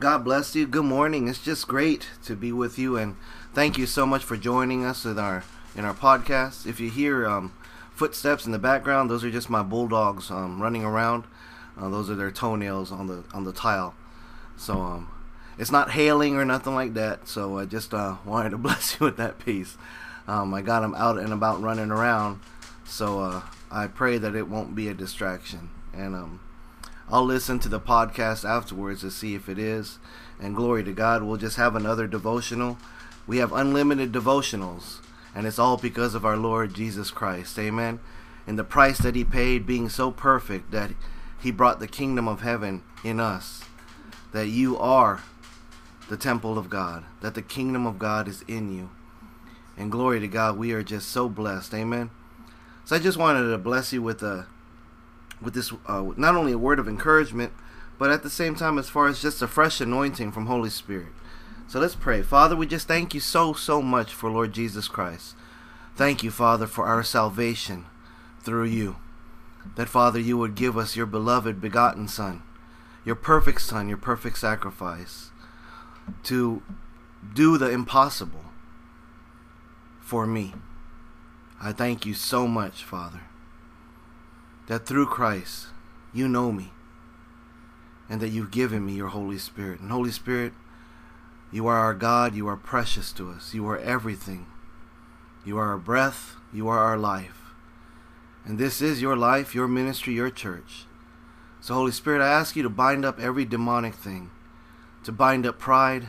God bless you. Good morning. It's just great to be with you, and thank you so much for joining us in our in our podcast. If you hear um, footsteps in the background, those are just my bulldogs um, running around. Uh, those are their toenails on the on the tile. So um, it's not hailing or nothing like that. So I just uh, wanted to bless you with that piece. Um, I got them out and about running around, so uh, I pray that it won't be a distraction. And um, I'll listen to the podcast afterwards to see if it is. And glory to God, we'll just have another devotional. We have unlimited devotionals, and it's all because of our Lord Jesus Christ. Amen. And the price that He paid being so perfect that He brought the kingdom of heaven in us. That you are the temple of God, that the kingdom of God is in you. And glory to God, we are just so blessed. Amen. So I just wanted to bless you with a with this uh, not only a word of encouragement, but at the same time, as far as just a fresh anointing from Holy Spirit. So let's pray. Father, we just thank you so, so much for Lord Jesus Christ. Thank you, Father, for our salvation through you. That, Father, you would give us your beloved, begotten Son, your perfect Son, your perfect sacrifice, to do the impossible for me. I thank you so much, Father that through Christ you know me and that you've given me your Holy Spirit. And Holy Spirit, you are our God, you are precious to us, you are everything. You are our breath, you are our life. And this is your life, your ministry, your church. So, Holy Spirit, I ask you to bind up every demonic thing, to bind up pride.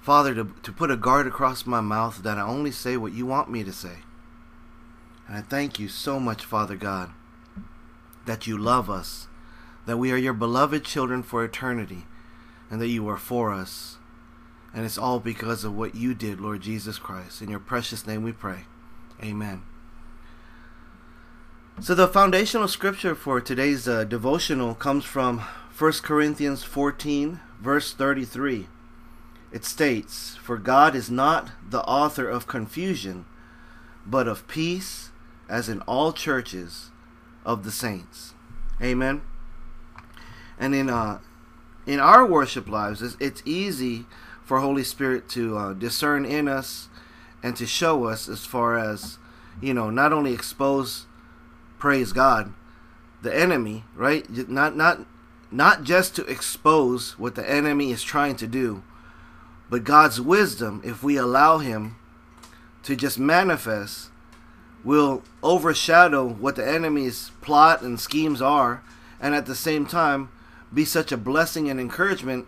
Father, to, to put a guard across my mouth that I only say what you want me to say. And I thank you so much, Father God, that you love us, that we are your beloved children for eternity, and that you are for us. And it's all because of what you did, Lord Jesus Christ. In your precious name we pray. Amen. So, the foundational scripture for today's uh, devotional comes from 1 Corinthians 14, verse 33. It states, For God is not the author of confusion, but of peace, as in all churches of the saints. Amen. And in uh, in our worship lives, it's, it's easy for Holy Spirit to uh, discern in us and to show us as far as you know, not only expose, praise God, the enemy, right? Not not not just to expose what the enemy is trying to do, but God's wisdom, if we allow Him to just manifest will overshadow what the enemy's plot and schemes are, and at the same time be such a blessing and encouragement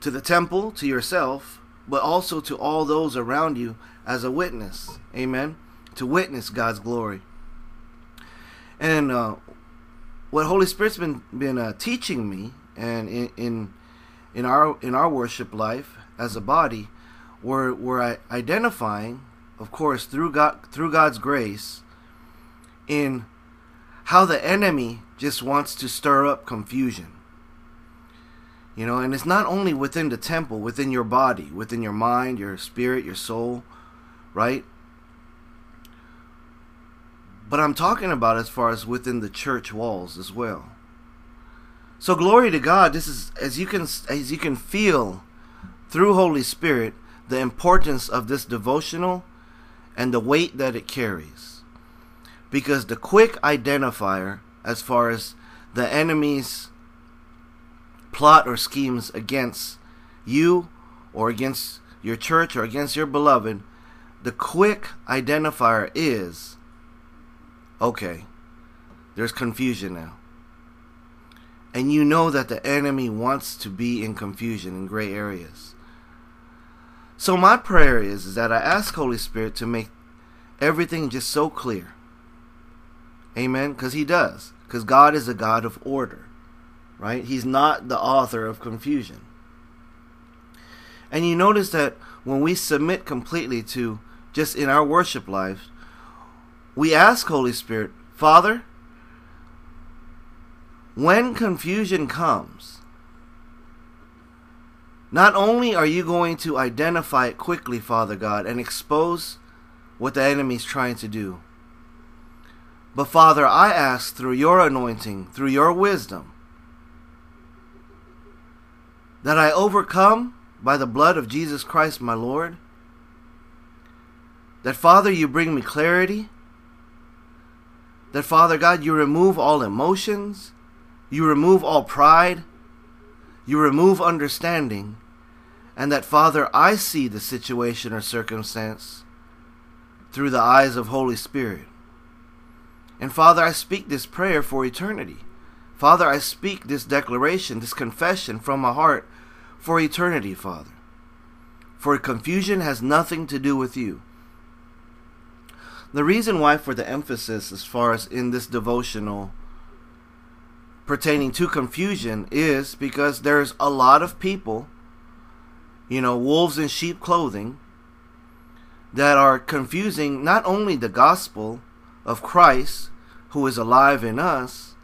to the temple, to yourself, but also to all those around you as a witness. Amen. To witness God's glory. And uh, what Holy Spirit's been been uh, teaching me, and in, in in our in our worship life as a body, we're we're identifying of course, through God, through God's grace, in how the enemy just wants to stir up confusion. You know, and it's not only within the temple, within your body, within your mind, your spirit, your soul, right? But I'm talking about as far as within the church walls as well. So glory to God. This is as you can as you can feel through Holy Spirit the importance of this devotional and the weight that it carries. Because the quick identifier, as far as the enemy's plot or schemes against you or against your church or against your beloved, the quick identifier is okay, there's confusion now. And you know that the enemy wants to be in confusion in gray areas. So my prayer is, is that I ask Holy Spirit to make everything just so clear. Amen. Because He does. Because God is a God of order. Right? He's not the author of confusion. And you notice that when we submit completely to just in our worship lives, we ask Holy Spirit, Father, when confusion comes, not only are you going to identify it quickly, Father God, and expose what the enemy's trying to do, but Father, I ask through your anointing, through your wisdom, that I overcome by the blood of Jesus Christ my Lord. That, Father, you bring me clarity. That, Father God, you remove all emotions. You remove all pride. You remove understanding. And that, Father, I see the situation or circumstance through the eyes of Holy Spirit. And Father, I speak this prayer for eternity. Father, I speak this declaration, this confession from my heart for eternity, Father. For confusion has nothing to do with you. The reason why for the emphasis as far as in this devotional pertaining to confusion is because there's a lot of people, you know, wolves in sheep clothing, that are confusing not only the gospel of Christ, who is alive in us,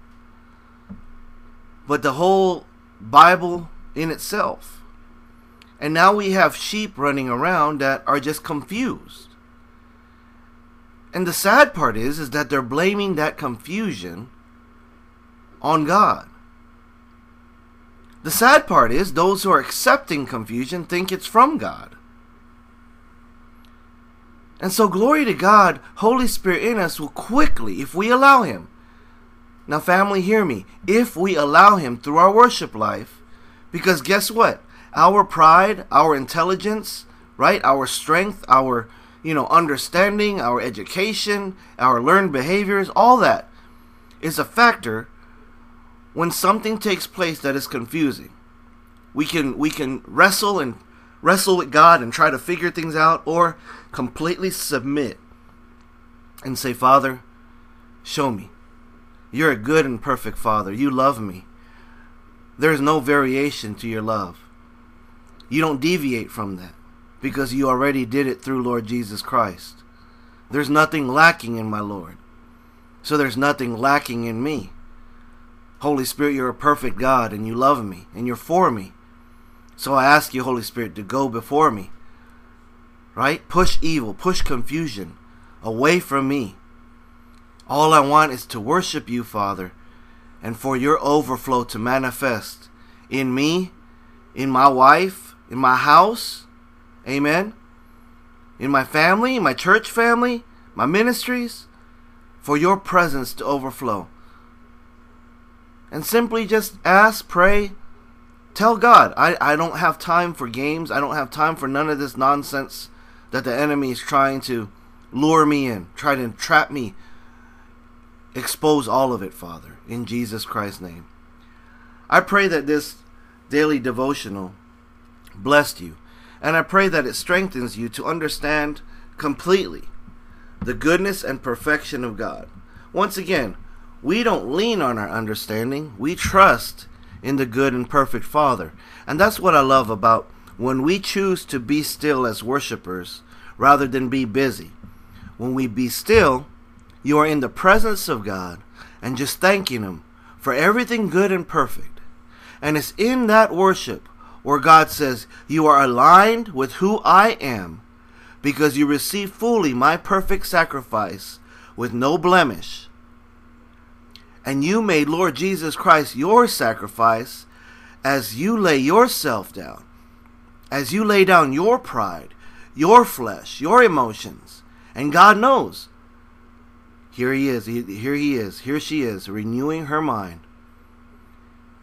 but the whole Bible in itself. And now we have sheep running around that are just confused. And the sad part is is that they're blaming that confusion on God. The sad part is those who are accepting confusion think it's from God. And so glory to God, Holy Spirit in us will quickly, if we allow him. Now family, hear me. If we allow him through our worship life, because guess what? Our pride, our intelligence, right? Our strength, our you know, understanding, our education, our learned behaviors, all that is a factor when something takes place that is confusing. We can we can wrestle and wrestle with God and try to figure things out or completely submit and say, "Father, show me. You're a good and perfect Father. You love me. There's no variation to your love. You don't deviate from that because you already did it through Lord Jesus Christ. There's nothing lacking in my Lord. So there's nothing lacking in me. Holy Spirit, you're a perfect God and you love me and you're for me. So I ask you, Holy Spirit, to go before me. Right? Push evil, push confusion away from me. All I want is to worship you, Father, and for your overflow to manifest in me, in my wife, in my house, Amen. In my family, my church family, my ministries, for your presence to overflow. And simply just ask, pray, tell God, I, I don't have time for games. I don't have time for none of this nonsense that the enemy is trying to lure me in, try to trap me. Expose all of it, Father, in Jesus Christ's name. I pray that this daily devotional blessed you and I pray that it strengthens you to understand completely the goodness and perfection of God. Once again, we don't lean on our understanding, we trust in the good and perfect Father. And that's what I love about when we choose to be still as worshipers rather than be busy. When we be still, you are in the presence of God and just thanking Him for everything good and perfect. And it's in that worship where God says, You are aligned with who I am because you receive fully my perfect sacrifice with no blemish. And you made Lord Jesus Christ your sacrifice as you lay yourself down, as you lay down your pride, your flesh, your emotions. And God knows. Here he is, here he is, here she is, renewing her mind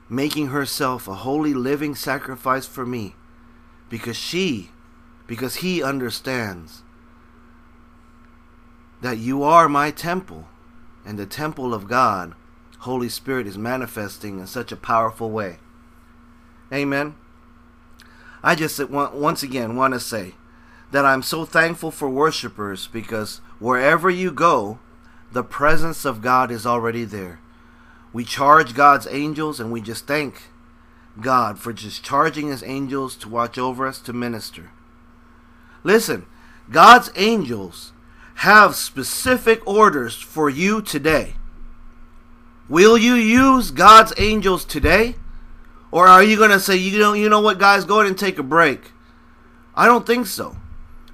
making herself a holy living sacrifice for me because she, because he understands that you are my temple and the temple of God, Holy Spirit is manifesting in such a powerful way. Amen. I just once again want to say that I'm so thankful for worshipers because wherever you go, the presence of God is already there. We charge God's angels and we just thank God for just charging his angels to watch over us to minister. Listen, God's angels have specific orders for you today. Will you use God's angels today? Or are you going to say, you know, you know what, guys, go ahead and take a break? I don't think so.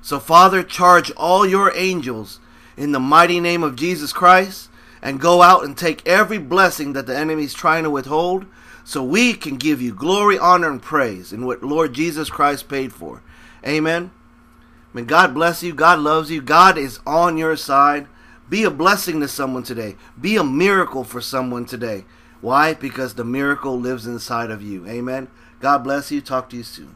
So, Father, charge all your angels in the mighty name of Jesus Christ and go out and take every blessing that the enemy is trying to withhold, so we can give you glory, honor, and praise in what Lord Jesus Christ paid for. Amen. May God bless you. God loves you. God is on your side. Be a blessing to someone today. Be a miracle for someone today. Why? Because the miracle lives inside of you. Amen. God bless you. Talk to you soon.